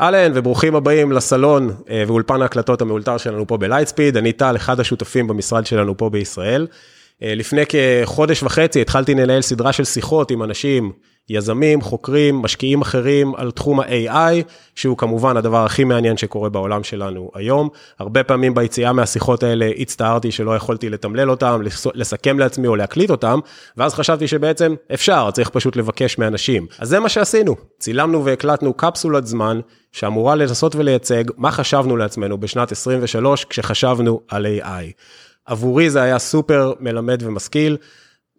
אהלן וברוכים הבאים לסלון אה, ואולפן ההקלטות המאולתר שלנו פה בלייטספיד, אני טל, אחד השותפים במשרד שלנו פה בישראל. אה, לפני כחודש וחצי התחלתי לנהל סדרה של שיחות עם אנשים, יזמים, חוקרים, משקיעים אחרים על תחום ה-AI, שהוא כמובן הדבר הכי מעניין שקורה בעולם שלנו היום. הרבה פעמים ביציאה מהשיחות האלה הצטערתי שלא יכולתי לתמלל אותם, לסכם לעצמי או להקליט אותם, ואז חשבתי שבעצם אפשר, צריך פשוט לבקש מאנשים. אז זה מה שעשינו, צילמנו והקלטנו קפסולת זמן שאמורה לנסות ולייצג מה חשבנו לעצמנו בשנת 23 כשחשבנו על AI. עבורי זה היה סופר מלמד ומשכיל,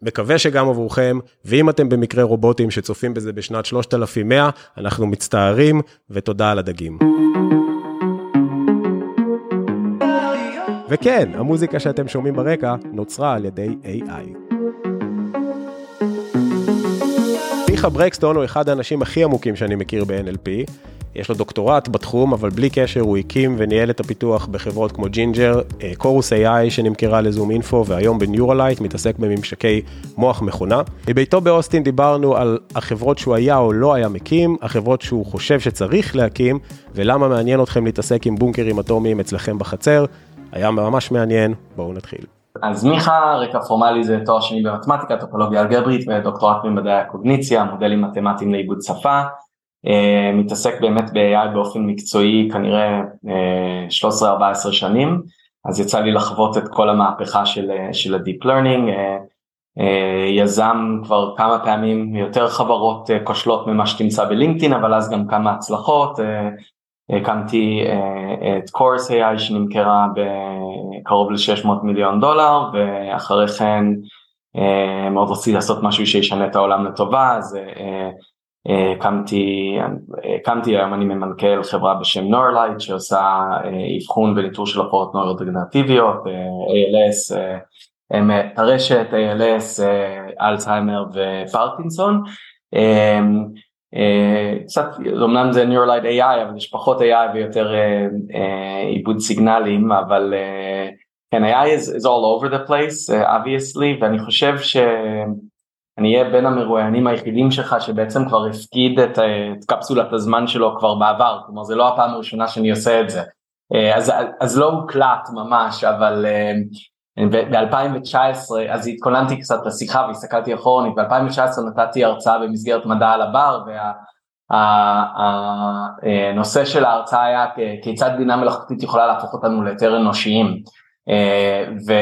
מקווה שגם עבורכם, ואם אתם במקרה רובוטים שצופים בזה בשנת 3100, אנחנו מצטערים ותודה על הדגים. וכן, המוזיקה שאתם שומעים ברקע נוצרה על ידי AI. מיכה ברקסטון הוא אחד האנשים הכי עמוקים שאני מכיר ב-NLP. יש לו דוקטורט בתחום, אבל בלי קשר הוא הקים וניהל את הפיתוח בחברות כמו Ginger, Chorus AI שנמכרה ל ZoomInfo, והיום ב NeuraLight מתעסק בממשקי מוח מכונה. מביתו באוסטין דיברנו על החברות שהוא היה או לא היה מקים, החברות שהוא חושב שצריך להקים, ולמה מעניין אתכם להתעסק עם בונקרים אטומיים אצלכם בחצר. היה ממש מעניין, בואו נתחיל. אז מיכה, רקע פורמלי זה תואר שני במתמטיקה, טופולוגיה אלגברית ודוקטורט במדעי הקוגניציה, מודלים מתמטיים לעיבוד שפה. Uh, מתעסק באמת ב-AI באופן מקצועי כנראה uh, אה, 13-14 שנים, אז יצא לי לחוות את כל המהפכה של, uh, של ה-Deep Learning, יזם כבר כמה פעמים יותר חברות כושלות ממה שתמצא בלינקדאין, אבל אז גם כמה הצלחות, הקמתי את Course AI שנמכרה בקרוב ל-600 מיליון דולר, ואחרי כן מאוד רציתי לעשות משהו שישנה את העולם לטובה, אז הקמתי, היום אני ממנכ"ל חברה בשם נורלייט שעושה אה, אבחון וניטור של הפרעות נוירודגנטיביות, ALS, טרשת, ALS, אלצהיימר ופרקינסון. קצת, אמנם זה נורלייט AI אבל יש פחות AI ויותר עיבוד סיגנלים אבל כן AI is all over the place obviously ואני חושב ש... אני אהיה בין המרואיינים היחידים שלך שבעצם כבר הפקיד את, את קפסולת הזמן שלו כבר בעבר, כלומר זה לא הפעם הראשונה שאני עושה את זה. אה, אז, אז לא הוקלט ממש, אבל אה, ב-2019, אז התכוננתי קצת לשיחה והסתכלתי אחורנית, ב-2019 נתתי הרצאה במסגרת מדע על הבר, והנושא וה, של ההרצאה היה כיצד בינה מלאכותית יכולה להפוך אותנו ליותר אנושיים. אה, ו...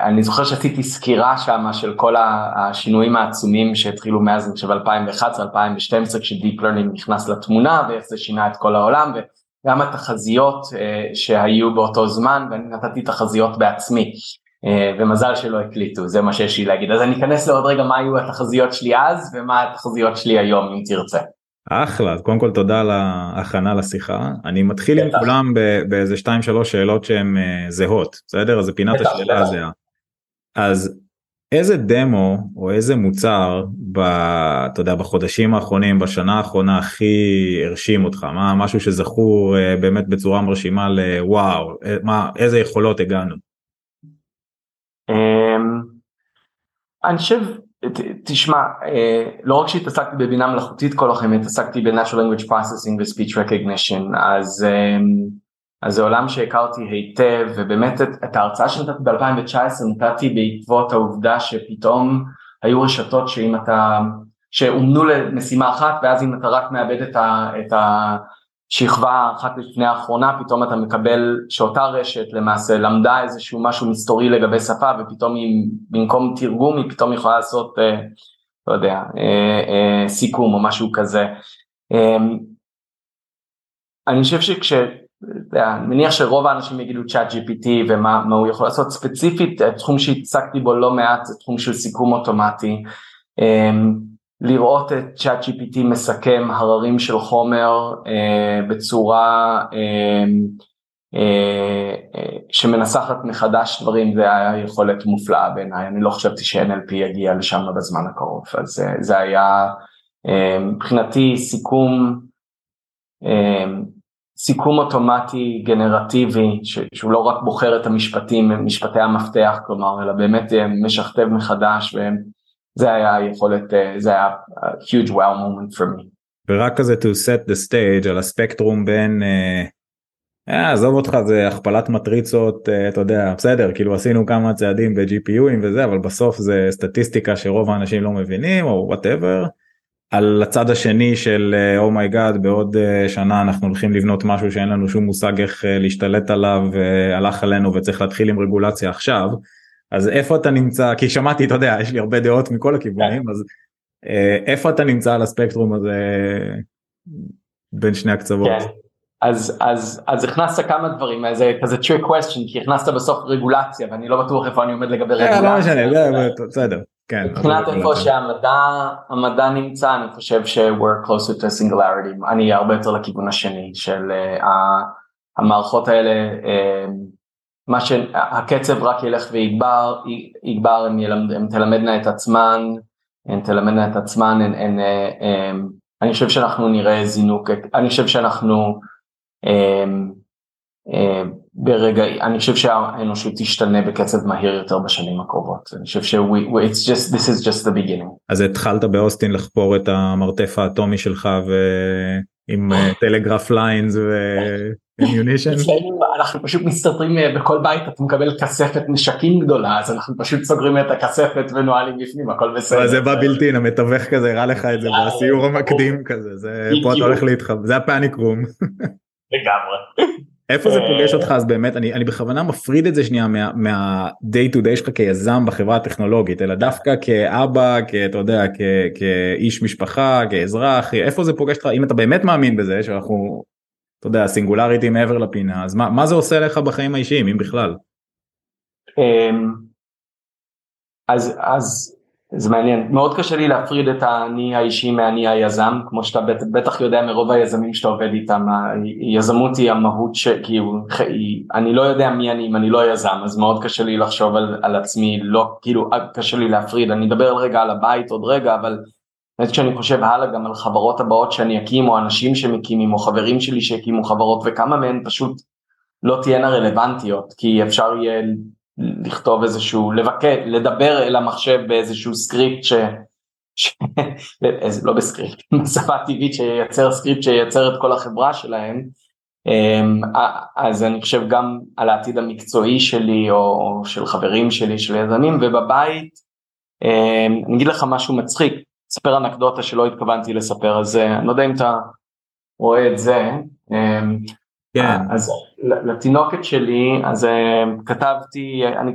אה, אני זוכר שעשיתי סקירה שם של כל השינויים העצומים שהתחילו מאז אני חושב 2011-2012 כש deep learning נכנס לתמונה ואיך זה שינה את כל העולם וגם התחזיות אה, שהיו באותו זמן ואני נתתי תחזיות בעצמי אה, ומזל שלא הקליטו זה מה שיש לי להגיד אז אני אכנס לעוד רגע מה היו התחזיות שלי אז ומה התחזיות שלי היום אם תרצה. אחלה, אז קודם כל תודה על ההכנה לשיחה. אני מתחיל עם כולם באיזה 2-3 שאלות שהן uh, זהות, בסדר? אז זה פינת השאלה הזהה. אז איזה דמו או איזה מוצר, ב, אתה יודע, בחודשים האחרונים, בשנה האחרונה הכי הרשים אותך? מה משהו שזכור uh, באמת בצורה מרשימה לוואו, אה, מה, איזה יכולות הגענו? אמ, אני חושב תשמע, אה, לא רק שהתעסקתי בבינה מלאכותית כל החיים, התעסקתי ב-Natural Language Processing ו-Speech Recognition, אז, אה, אז זה עולם שהכרתי היטב, ובאמת את, את ההרצאה שנתתי ב-2019 נתתי בעקבות העובדה שפתאום היו רשתות שאם אתה, שאומנו למשימה אחת, ואז אם אתה רק מאבד את ה... את ה שכבה אחת לפני האחרונה פתאום אתה מקבל שאותה רשת למעשה למדה איזשהו משהו מסתורי לגבי שפה ופתאום היא במקום תרגום היא פתאום יכולה לעשות אה, לא יודע אה, אה, סיכום או משהו כזה. אה, אני חושב שכש... אני מניח שרוב האנשים יגידו צ'אט GPT ומה הוא יכול לעשות. ספציפית תחום שהצגתי בו לא מעט זה תחום של סיכום אוטומטי. אה, לראות את צ'אט GPT מסכם הררים של חומר אה, בצורה אה, אה, אה, שמנסחת מחדש דברים זה היה יכולת מופלאה בעיניי, אני לא חשבתי ש-NLP יגיע לשם בזמן הקרוב, אז אה, זה היה אה, מבחינתי סיכום אה, סיכום אוטומטי גנרטיבי ש, שהוא לא רק בוחר את המשפטים, משפטי המפתח כלומר, אלא באמת אה, משכתב מחדש והם זה היה יכולת, זה היה huge wow moment for me. ורק כזה to set the stage על הספקטרום בין אה, עזוב אותך זה הכפלת מטריצות אה, אתה יודע בסדר כאילו עשינו כמה צעדים ב-GPUים וזה אבל בסוף זה סטטיסטיקה שרוב האנשים לא מבינים או וואטאבר. על הצד השני של oh my god oh בעוד אה, שנה אנחנו הולכים לבנות משהו שאין לנו שום מושג איך אה, להשתלט עליו והלך עלינו וצריך להתחיל עם רגולציה עכשיו אז איפה אתה נמצא כי שמעתי אתה יודע יש לי הרבה דעות מכל הכיוונים אז איפה אתה נמצא על הספקטרום הזה בין שני הקצוות. כן. אז אז אז הכנסת כמה דברים זה כזה trick question כי הכנסת בסוף רגולציה ואני לא בטוח איפה אני עומד לגבי רגולציה. לא משנה בסדר. כן. מבחינת איפה שהמדע המדע נמצא אני חושב ש- we're closer to singularity אני הרבה יותר לכיוון השני של uh, המערכות האלה uh, מה שהקצב רק ילך ויגבר יגבר הם, ילמד, הם תלמדנה את עצמן הן תלמדנה את עצמן הן, הן, הן, אני חושב שאנחנו נראה זינוק אני חושב שאנחנו אמ, ברגע, אני חושב שהאנושות תשתנה בקצב מהיר יותר בשנים הקרובות, אני חושב ש- it's just, this is just the beginning. אז התחלת באוסטין לחפור את המרתף האטומי שלך ועם טלגרף ליינס ואמיונישן? אנחנו פשוט מסתתרים אה, בכל בית אתה מקבל כספת נשקים גדולה אז אנחנו פשוט סוגרים את הכספת ונועלים בפנים הכל בסדר. זה בא בלתי המתווך כזה הראה לך את זה בסיור המקדים כזה זה פה אתה הולך להתחבר זה הפאניק רום. לגמרי. איפה זה פוגש אותך? אז באמת אני אני בכוונה מפריד את זה שנייה מה, מה to day שלך כיזם בחברה הטכנולוגית אלא דווקא כאבא כאתה יודע כ, כאיש משפחה כאזרח איפה זה פוגש אותך? אם אתה באמת מאמין בזה שאנחנו אתה יודע סינגולריטי מעבר לפינה אז מה, מה זה עושה לך בחיים האישיים אם בכלל. אמ, אז אז זה מעניין, מאוד קשה לי להפריד את האני האישי מהאני היזם, כמו שאתה בטח יודע מרוב היזמים שאתה עובד איתם, היזמות היא המהות שכאילו, אני לא יודע מי אני אם אני לא יזם, אז מאוד קשה לי לחשוב על, על עצמי, לא, כאילו קשה לי להפריד, אני אדבר רגע על הבית עוד רגע, אבל באמת כשאני חושב הלאה גם על חברות הבאות שאני אקים, או אנשים שמקימים, או חברים שלי שהקימו חברות, וכמה מהן פשוט לא תהיינה רלוונטיות, כי אפשר יהיה לכתוב איזשהו, לבקר, לדבר אל המחשב באיזשהו סקריפט ש... ש... לא בסקריפט, בשפה טבעית שייצר סקריפט שייצר את כל החברה שלהם, אמ, אז אני חושב גם על העתיד המקצועי שלי או של חברים שלי, של יזמים, ובבית, אמ, אני אגיד לך משהו מצחיק, אספר אנקדוטה שלא התכוונתי לספר, אז אה, אני לא יודע אם אתה רואה את זה, אמ, כן. אז לתינוקת שלי, אז אה, כתבתי, אני,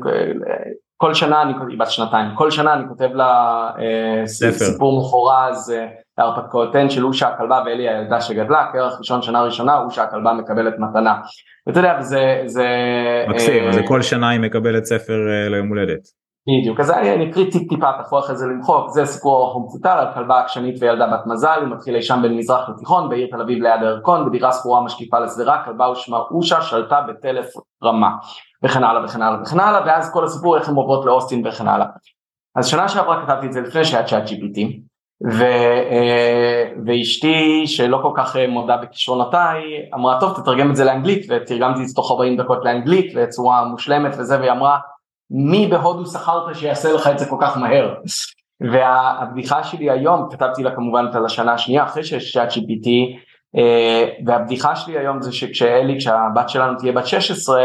כל שנה, אני, היא בת שנתיים, כל שנה אני כותב לה אה, סיפור מפורז אה, להרפתקאותיהן של אושה הכלבה ואלי הילדה שגדלה, כרך ראשון שנה ראשונה, אושה הכלבה מקבלת מתנה. ואתה יודע, זה... זה מקסים, אז כל שנה היא מקבלת ספר ליום הולדת. בדיוק, אז אני אקריא טיפ טיפה, יכול אחרי זה למחוק, זה סיפור ארוך ומפותל על כלבה עקשנית וילדה בת מזל, הוא מתחיל אי שם בין מזרח לתיכון, בעיר תל אביב ליד הירקון, בדירה ספורה משקיפה לשדרה, כלבה ושמה אושה שלטה בטלף רמה, וכן הלאה וכן הלאה וכן הלאה, ואז כל הסיפור איך הן עוברות לאוסטין וכן הלאה. אז שנה שעברה כתבתי את זה לפני שהיה צ'אט GPT, ו, אה, ואשתי שלא כל כך אה, מודה בכישרונותיי אמרה טוב תתרגם את זה לאנגלית ותרגמתי את זה תוך 40 דקות לאנגלית בצורה מושלמת וזה והיא אמרה מי בהודו שכרת שיעשה לך את זה כל כך מהר? והבדיחה שלי היום, כתבתי לה כמובן את השנה השנייה אחרי שיש צ'אט GPT, אה, והבדיחה שלי היום זה שכשאלי, כשהבת שלנו תהיה בת 16,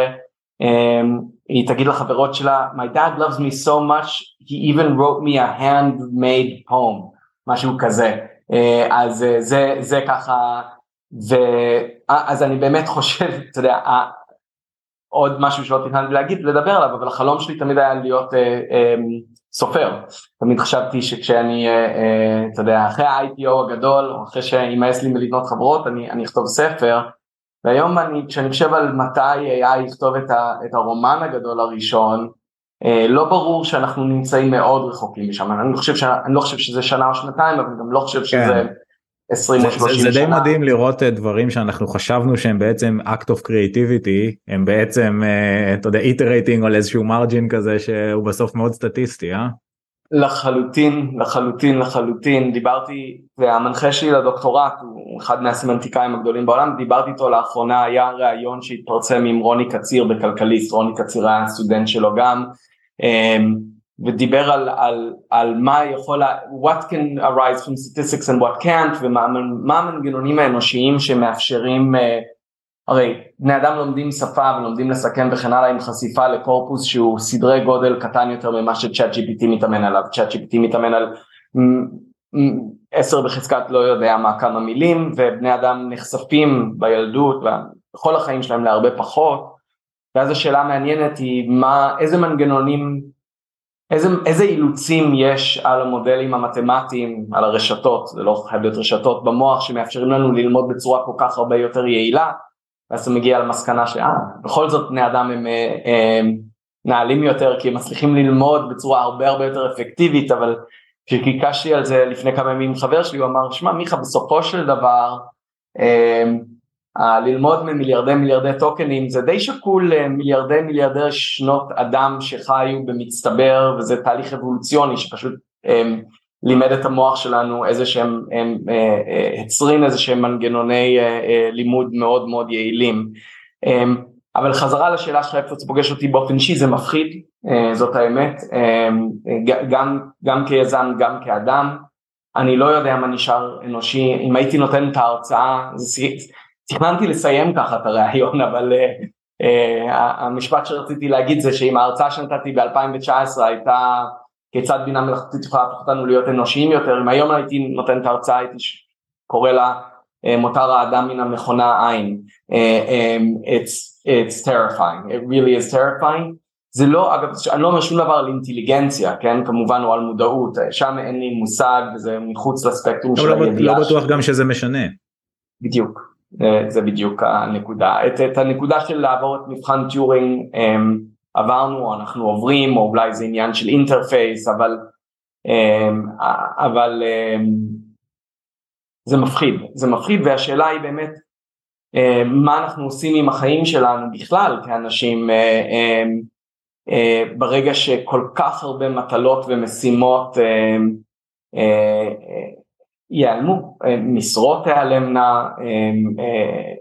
אה, היא תגיד לחברות שלה, My dad loves me so much, he even wrote me a handmade poem, משהו כזה. אה, אז זה, זה ככה, ואז אני באמת חושב, אתה יודע, עוד משהו שלא תכננתי להגיד, לדבר עליו, אבל החלום שלי תמיד היה להיות אה, אה, סופר. תמיד חשבתי שכשאני, אה, אה, אתה יודע, אחרי ה-IPO הגדול, או אחרי שימאס לי מלבנות חברות, אני, אני אכתוב ספר. והיום אני, כשאני חושב על מתי AI יכתוב את, ה, את הרומן הגדול הראשון, אה, לא ברור שאנחנו נמצאים מאוד רחוקים משם, אני, חושב ש, אני לא חושב שזה שנה או שנתיים, אבל גם לא חושב שזה... כן. 20 או 30 שנה. זה די מדהים לראות אה, דברים שאנחנו חשבנו שהם בעצם act of creativity הם בעצם אה, אתה יודע iterating על איזשהו מרג'ין כזה שהוא בסוף מאוד סטטיסטי אה? לחלוטין לחלוטין לחלוטין דיברתי והמנחה שלי לדוקטורט הוא אחד מהסמנטיקאים הגדולים בעולם דיברתי איתו לאחרונה היה ראיון שהתפרצם עם רוני קציר בכלכליסט רוני קציר היה סטודנט שלו גם אמ, ודיבר על, על, על מה יכול, what can arise from statistics and what can't ומה המנגנונים האנושיים שמאפשרים, הרי בני אדם לומדים שפה ולומדים לסכם וכן הלאה עם חשיפה לקורפוס שהוא סדרי גודל קטן יותר ממה שצ'אט GPT מתאמן עליו, צ'אט GPT מתאמן על עשר בחזקת לא יודע מה כמה מילים ובני אדם נחשפים בילדות בכל החיים שלהם להרבה פחות. ואז השאלה המעניינת היא מה, איזה מנגנונים, איזה, איזה אילוצים יש על המודלים המתמטיים, על הרשתות, זה לא חייב להיות רשתות במוח שמאפשרים לנו ללמוד בצורה כל כך הרבה יותר יעילה ואז אתה מגיע למסקנה שאה, בכל זאת בני אדם הם אה, אה, נעלים יותר כי הם מצליחים ללמוד בצורה הרבה הרבה יותר אפקטיבית אבל כשקיקשתי על זה לפני כמה ימים עם חבר שלי הוא אמר שמע מיכה בסופו של דבר אה, ללמוד ממיליארדי מיליארדי טוקנים זה די שקול מיליארדי מיליארדי שנות אדם שחיו במצטבר וזה תהליך אבולוציוני שפשוט הם, לימד את המוח שלנו איזה שהם, הם, אה, הצרין איזה שהם מנגנוני אה, אה, לימוד מאוד מאוד יעילים. אבל חזרה לשאלה שלך איפה זה פוגש אותי באופן אישי זה מפחיד זאת האמת. גם, גם כיזם גם כאדם. אני לא יודע מה נשאר אנושי. אם הייתי נותן את ההרצאה זה תכננתי לסיים ככה את הראיון אבל uh, uh, המשפט שרציתי להגיד זה שאם ההרצאה שנתתי ב-2019 הייתה כיצד בינה מלאכותית יכולה להפוך אותנו להיות אנושיים יותר אם היום הייתי נותן את ההרצאה הייתי קורא לה uh, מותר האדם מן המכונה עין uh, um, it's, it's terrifying. It really is terrifying. זה לא אגב אני לא אומר שום דבר על אינטליגנציה כן? כמובן או על מודעות. שם אין לי מושג וזה מחוץ לספקטרום של לא הידיעה. לא בטוח גם שזה משנה. בדיוק זה בדיוק הנקודה. את, את הנקודה של לעבור את מבחן טיורינג um, עברנו, אנחנו עוברים, או אולי זה עניין של interface, אבל, um, אבל um, זה מפחיד, זה מפחיד והשאלה היא באמת מה אנחנו עושים עם החיים שלנו בכלל כאנשים uh, ברגע שכל כך הרבה מטלות ומשימות uh, ייעלמו, אה, משרות תיעלמנה, אה,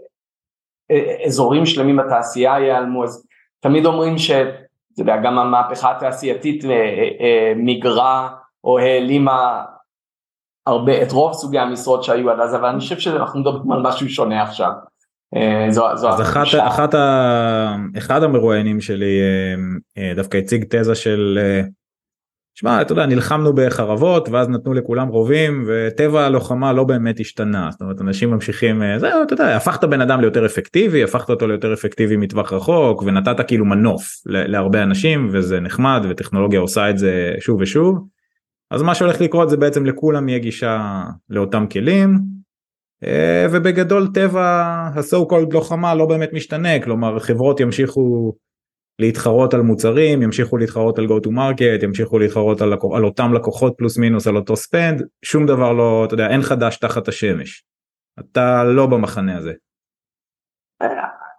אה, אזורים שלמים בתעשייה ייעלמו, אז תמיד אומרים שאתה יודע, גם המהפכה התעשייתית מיגרה או העלימה הרבה, את רוב סוגי המשרות שהיו עד אז, אבל אני חושב שאנחנו מדברים על משהו שונה עכשיו. זו, זו אז אחת, אחת ה... אחד המרואיינים שלי דווקא הציג תזה של שמע, אתה יודע, נלחמנו בחרבות ואז נתנו לכולם רובים וטבע הלוחמה לא באמת השתנה. זאת אומרת, אנשים ממשיכים, אה, זהו, אתה יודע, הפכת בן אדם ליותר אפקטיבי, הפכת אותו ליותר אפקטיבי מטווח רחוק ונתת כאילו מנוף להרבה אנשים וזה נחמד וטכנולוגיה עושה את זה שוב ושוב. אז מה שהולך לקרות זה בעצם לכולם יהיה גישה לאותם כלים. אה, ובגדול טבע ה-so called לוחמה לא באמת משתנה, כלומר חברות ימשיכו להתחרות על מוצרים, ימשיכו להתחרות על go to market, ימשיכו להתחרות על, על אותם לקוחות פלוס מינוס על אותו ספנד, שום דבר לא, אתה יודע, אין חדש תחת השמש. אתה לא במחנה הזה.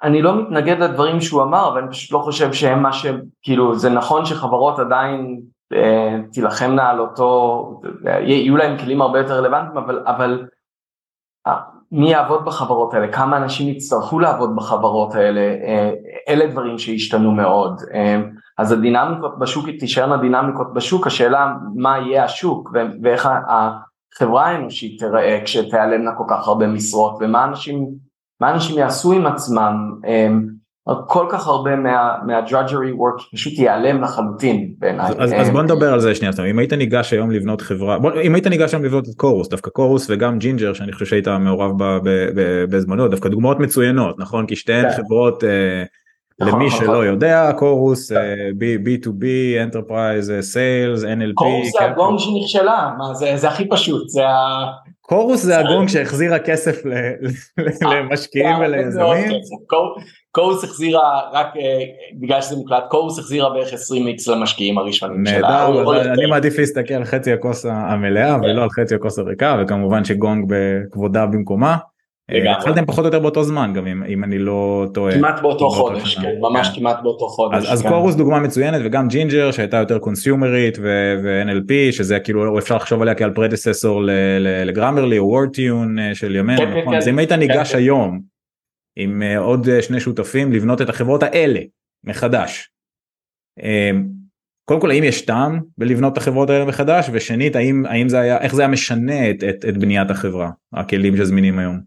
אני לא מתנגד לדברים שהוא אמר, אבל אני פשוט לא חושב שהם מה ש... כאילו, זה נכון שחברות עדיין אה, תילחמנה על אותו, יהיו להם כלים הרבה יותר רלוונטיים, אבל, אבל אה, מי יעבוד בחברות האלה, כמה אנשים יצטרכו לעבוד בחברות האלה, אה, אלה דברים שהשתנו מאוד. אה, אז הדינמיקות בשוק תישארנה דינמיקות בשוק, השאלה מה יהיה השוק? ואיך החברה האנושית תיראה כשתיעלמנה כל כך הרבה משרות? ומה אנשים, אנשים יעשו עם עצמם. אה, כל כך הרבה מה, מה-drudgery work פשוט ייעלם לחלוטין בעיניי. אז, אז בוא נדבר על זה שנייה, אם היית ניגש היום לבנות חברה, בוא, אם היית ניגש היום לבנות את קורוס, דווקא קורוס וגם ג'ינג'ר שאני חושב שהיית מעורב בזמנו, דווקא דוגמאות מצוינות, נכון? כי שתיהן כן. חברות, אה, נכון, למי נכון, שלא נכון. יודע, קורוס, אה, B2B, Enterprise, Sales, NLP. קורוס זה הגונג שנכשלה, מה, זה, זה הכי פשוט, זה ה... קורוס זה הגונג שהחזירה כסף למשקיעים וליזמים. קורוס החזירה רק אה, בגלל שזה מוקלט קורוס החזירה בערך 20x למשקיעים הראשונים שלה. נהדר, אני מעדיף להסתכל על חצי הכוס המלאה כן. ולא על חצי הכוס הריקה וכמובן שגונג בכבודה במקומה. אה, התחלתם פחות או יותר באותו זמן גם אם, אם אני לא טועה. כמעט באותו חודש, כן, ממש כן. כמעט באותו חודש. אז, אז כן. כורוס דוגמה מצוינת וגם ג'ינג'ר שהייתה יותר consumer ית ו-NLP שזה כאילו אפשר לחשוב עליה כעל predecessor ל Grammarly או Wordtune אה, של ימינו, כן, נכון? כן, אז אם היית ניגש כן, היום עם אה, עוד שני שותפים לבנות את החברות האלה מחדש. קודם כל האם יש טעם בלבנות את החברות האלה מחדש ושנית האם האם זה היה איך זה היה משנה את, את, את בניית החברה הכלים שזמינים היום.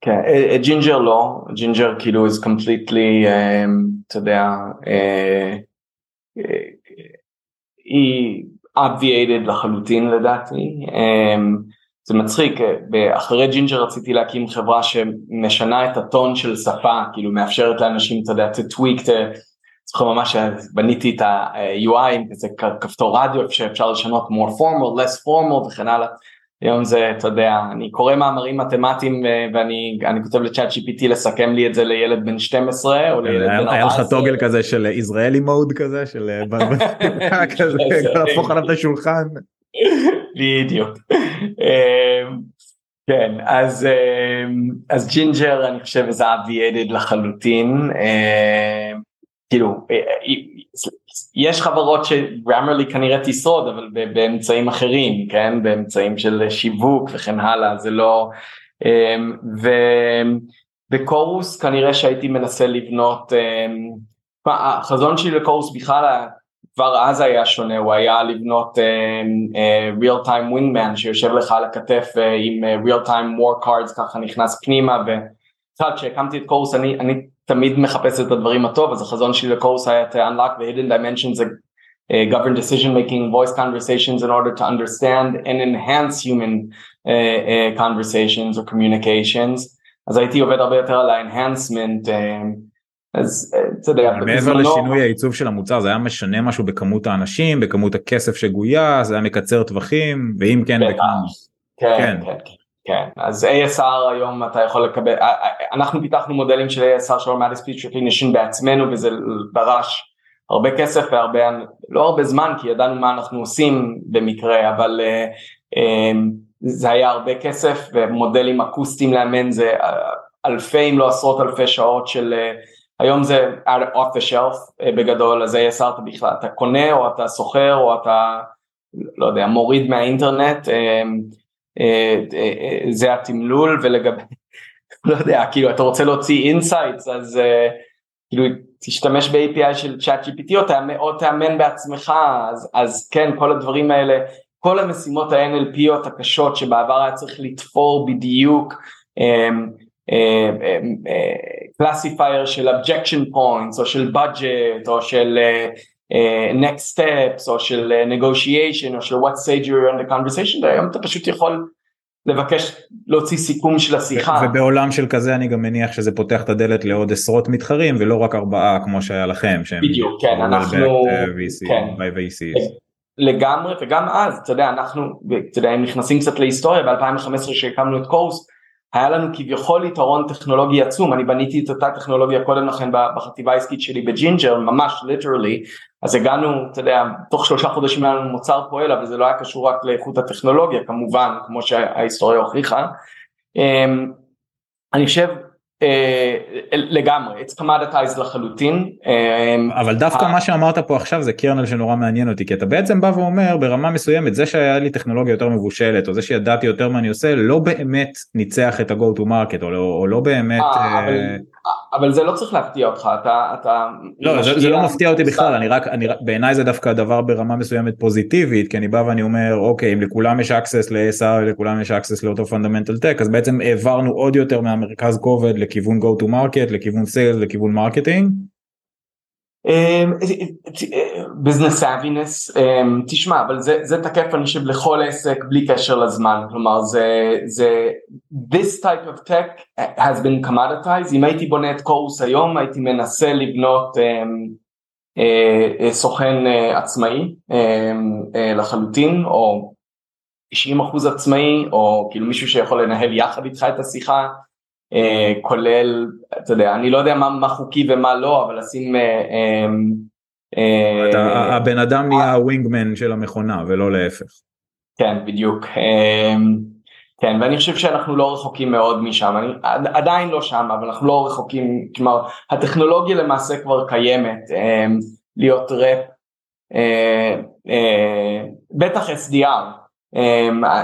כן ג'ינג'ר לא ג'ינג'ר כאילו is completely אתה יודע היא obviated לחלוטין לדעתי זה מצחיק אחרי ג'ינג'ר רציתי להקים חברה שמשנה את הטון של שפה כאילו מאפשרת לאנשים אתה יודע to tweak זוכר ממש בניתי את ה-UI עם כזה כפתור רדיו שאפשר לשנות more formal, less formal וכן הלאה. היום זה, אתה יודע, אני קורא מאמרים מתמטיים ואני כותב לצ'אט GPT לסכם לי את זה לילד בן 12 או לילד בן 14. היה לך toggle כזה של ישראלי mode כזה, של כזה, להפוך עליו את השולחן. בדיוק. כן, אז, אז ג'ינג'ר אני חושב זה obviated לחלוטין. כאילו יש חברות ש Grammarly כנראה תשרוד אבל באמצעים אחרים כן באמצעים של שיווק וכן הלאה זה לא ובקורוס כנראה שהייתי מנסה לבנות החזון שלי לקורוס בכלל כבר אז היה שונה הוא היה לבנות real time wingman שיושב לך על הכתף עם real time war cards ככה נכנס פנימה ובכלל כשהקמתי את קורוס אני אני תמיד מחפש את הדברים הטוב אז החזון שלי לקורס היה to unlock the hidden dimensions uh, governed decision making voice conversations in order to understand and enhance human uh, uh, conversations or communications אז הייתי עובד הרבה יותר על ה-enhancement אז אתה יודע, מעבר לשינוי העיצוב של המוצר זה היה משנה משהו בכמות האנשים בכמות הכסף שגויס זה היה מקצר טווחים ואם כן בכמה. כן, כן, כן. כן, אז ASR היום אתה יכול לקבל, אנחנו פיתחנו מודלים של ASR של Automatic Speech Recognition בעצמנו וזה דרש הרבה כסף והרבה, לא הרבה זמן כי ידענו מה אנחנו עושים במקרה, אבל זה היה הרבה כסף ומודלים אקוסטיים לאמן זה אלפי אם לא עשרות אלפי שעות של, היום זה off the shelf בגדול, אז ASR אתה בכלל, אתה קונה או אתה סוחר או אתה, לא יודע, מוריד מהאינטרנט זה התמלול ולגבי, לא יודע, כאילו אתה רוצה להוציא insights אז כאילו תשתמש ב-API של ChatGPT או תאמן, בעצמך, אז, אז כן כל הדברים האלה, כל המשימות ה-NLPיות הקשות שבעבר היה צריך לתפור בדיוק classifier של objection points או של budget או של Uh, next steps או של uh, negotiation או של what stage you're in the conversation והיום אתה פשוט יכול לבקש להוציא סיכום של השיחה. ובעולם של כזה אני גם מניח שזה פותח את הדלת לעוד עשרות מתחרים ולא רק ארבעה כמו שהיה לכם. בדיוק כן אנחנו VC, כן. לגמרי וגם אז אתה יודע אנחנו אתה יודע, נכנסים קצת להיסטוריה ב2015 שהקמנו את כורוס היה לנו כביכול יתרון טכנולוגי עצום, אני בניתי את אותה טכנולוגיה קודם לכן בחטיבה העסקית שלי בג'ינג'ר, ממש literally, אז הגענו, אתה יודע, תוך שלושה חודשים היה לנו מוצר פועל, אבל זה לא היה קשור רק לאיכות הטכנולוגיה, כמובן, כמו שההיסטוריה הוכיחה. אמ, אני חושב לגמרי, it's commoditized לחלוטין. Uh, אבל דווקא uh, מה שאמרת פה עכשיו זה kernel שנורא מעניין אותי כי אתה בעצם בא ואומר ברמה מסוימת זה שהיה לי טכנולוגיה יותר מבושלת או זה שידעתי יותר מה אני עושה לא באמת ניצח את ה-go to market או לא, או לא באמת. אבל, זה לא צריך להפתיע אותך אתה אתה לא זה, זה לא מפתיע אותי בכלל אני רק אני בעיניי זה דווקא דבר ברמה מסוימת פוזיטיבית כי אני בא ואני אומר אוקיי אם לכולם יש access ל-ASR לכולם יש access לאותו fundamental tech אז בעצם העברנו עוד יותר מהמרכז כובד לכיוון go to market לכיוון sales לכיוון marketing. ביזנס אבינס תשמע אבל זה זה תקף אני חושב לכל עסק בלי קשר לזמן. כלומר זה זה this type of tech has been commoditized. אם הייתי בונה את קורוס היום הייתי מנסה לבנות uh, סוכן עצמאי לחלוטין או 90% עצמאי או כאילו מישהו שיכול לנהל יחד איתך את השיחה. אה, כולל, אתה יודע, אני לא יודע מה, מה חוקי ומה לא, אבל לשים... אה, אה, הבן אדם נהיה הווינגמן של המכונה ולא להפך. כן, בדיוק. כן, ואני חושב שאנחנו לא רחוקים מאוד משם, אני עדיין לא שם, אבל אנחנו לא רחוקים, כלומר, הטכנולוגיה למעשה כבר קיימת, להיות ראפ, בטח SDR,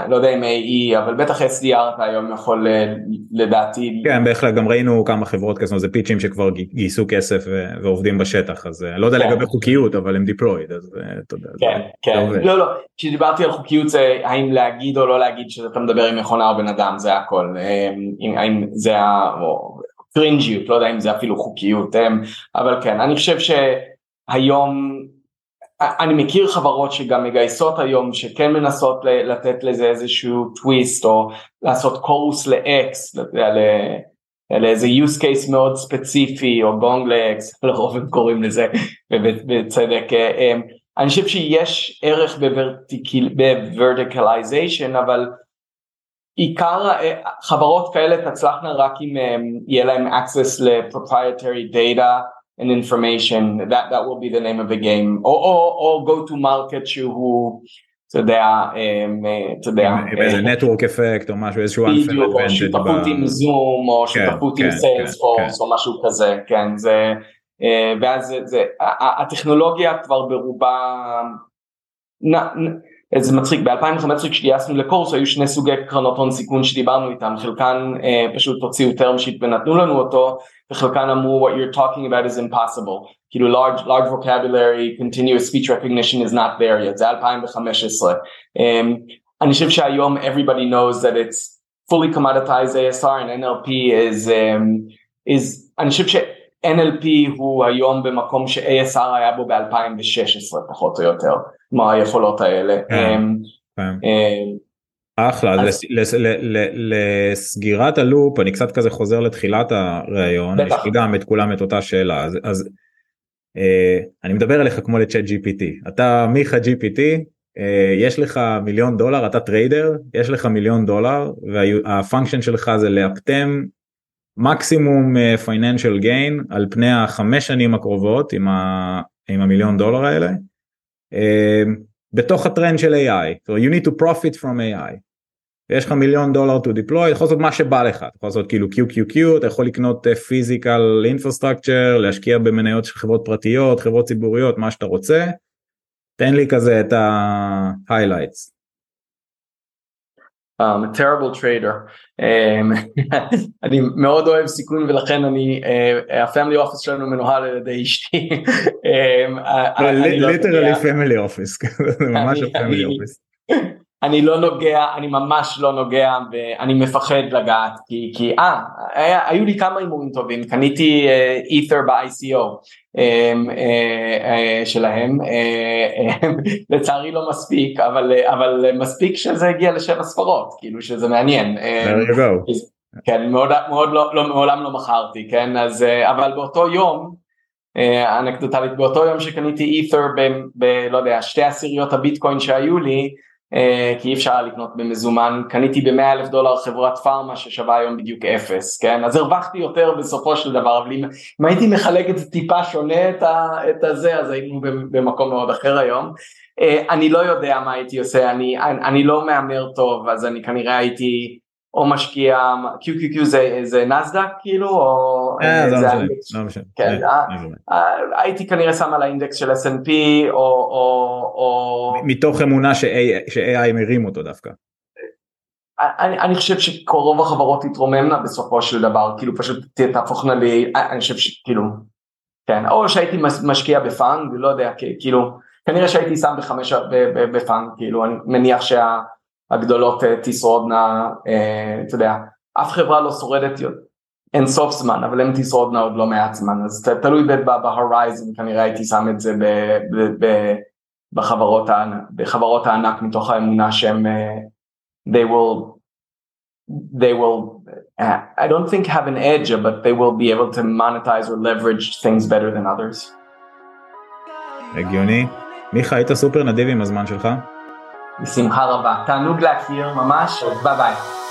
לא יודע אם AE אבל בטח SDR אתה היום יכול אה, לדעתי. כן בהחלט גם ראינו כמה חברות כזה זה פיצ'ים שכבר גייסו כסף ועובדים בשטח אז לא יודע כן. לגבי חוקיות אבל הם deployed אז אתה יודע. כן כן לא לא כשדיברתי על חוקיות זה האם להגיד או לא להגיד שאתה מדבר עם מכונה או בן אדם זה הכל אמ, האם זה הפרינג'יות לא יודע אם זה אפילו חוקיות אמ, אבל כן אני חושב שהיום אני מכיר חברות שגם מגייסות היום שכן מנסות לתת לזה איזשהו טוויסט או לעשות כורוס ל-X לאיזה use case מאוד ספציפי או גונג ל-X, לרוב הם קוראים לזה בצדק. אמ, אני חושב שיש ערך ב verticalization אבל עיקר חברות כאלה תצלחנה רק אם יהיה להם access ל-proprietary data and information that that will be the name of the game. Or or, or go to market שהוא אתה יודע, אתה יודע, איזה נטוורק אפקט או משהו איזשהו בדיוק, או שותפות עם זום או שותפות עם סיילספורס או משהו כזה, כן, זה, ואז זה, הטכנולוגיה כבר ברובה, זה מצחיק, ב-2015 כשגייסנו לקורס היו שני סוגי קרנות הון סיכון שדיברנו איתם, חלקן פשוט הוציאו term sheet ונתנו לנו אותו וחלקן אמרו what you're talking about is impossible, כאילו large, large vocabulary, continuous speech recognition is not there yet, זה 2015. Um, אני חושב שהיום everybody knows that it's fully commoditized ASR and NLP is, um, is אני חושב ש-NLP הוא היום במקום ש-ASR היה בו ב-2016 פחות או יותר, מה היכולות האלה. Yeah. Um, um, אחלה, אז לסגירת הלופ אני קצת כזה חוזר לתחילת הראיון, יש לי גם את כולם את אותה שאלה, אז, אה, אני מדבר אליך כמו לצ'אט GPT, אתה מיכה GPT, אה, יש לך מיליון דולר, אתה trader, יש לך מיליון דולר וה function שלך זה לאפטם maximum financial gain על פני החמש שנים הקרובות עם, ה, עם המיליון דולר האלה. אה, בתוך הטרנד של AI, so you need to profit from AI. יש לך מיליון דולר to deploy, אתה יכול לעשות מה שבא לך, אתה יכול לעשות כאילו QQQ, אתה יכול לקנות physical uh, infrastructure, להשקיע במניות של חברות פרטיות, חברות ציבוריות, מה שאתה רוצה, תן לי כזה את ה-highlights. I'm a terrible trader. Um, אני מאוד אוהב סיכון ולכן אני, ה family uh, office שלנו מנוהל על ידי אשתי. literally family office, זה ממש הפמילי office. אני לא נוגע, אני ממש לא נוגע ואני מפחד לגעת כי, כי אה, היה, היו לי כמה הימורים טובים, קניתי אית'ר uh, ב-ICO um, uh, uh, שלהם, לצערי לא מספיק, אבל, אבל מספיק שזה הגיע לשבע ספרות, כאילו שזה מעניין. Go. כן, מאוד, מאוד לא, לא, מעולם לא מכרתי, כן, אז, אבל באותו יום, אנקדוטלית, באותו יום שקניתי אית'ר ב, ב, לא יודע, שתי עשיריות הביטקוין שהיו לי, אה, כי אי אפשר לקנות במזומן, קניתי ב-100 אלף דולר חברת פארמה ששווה היום בדיוק אפס, כן? אז הרווחתי יותר בסופו של דבר, אבל אם, אם הייתי מחלק את זה טיפה שונה את, ה, את הזה, אז היינו במקום מאוד אחר היום. אה, אני לא יודע מה הייתי עושה, אני, אני, אני לא מהמר טוב, אז אני כנראה הייתי או משקיע, QQQ זה, זה נסדק כאילו, או... אה, זה משנה. הייתי כנראה שם על האינדקס של S&P, או... מתוך אמונה ש-AI מרים אותו דווקא. אני, אני חושב שרוב החברות תתרוממנה בסופו של דבר, כאילו פשוט תהפוכנה לי, אני חושב שכאילו, כן, או שהייתי משקיע ב fund, לא יודע, כאילו, כנראה שהייתי שם בחמש ב fund, כאילו, אני מניח שה... הגדולות אה, תשרודנה, אה, אתה יודע, אף חברה לא שורדת אין סוף זמן, אבל הן תשרודנה עוד לא מעט זמן, אז תלוי ב horizon, כנראה הייתי שם את זה ב, ב, ב, בחברות, בחברות הענק מתוך האמונה שהם, אה, they will, they will, I don't think have an edge, but they will be able to monetize or leverage things better than others. הגיוני. מיכה, היית סופר נדיב עם הזמן שלך. בשמחה רבה. תענוג להכיר ממש, ביי ביי.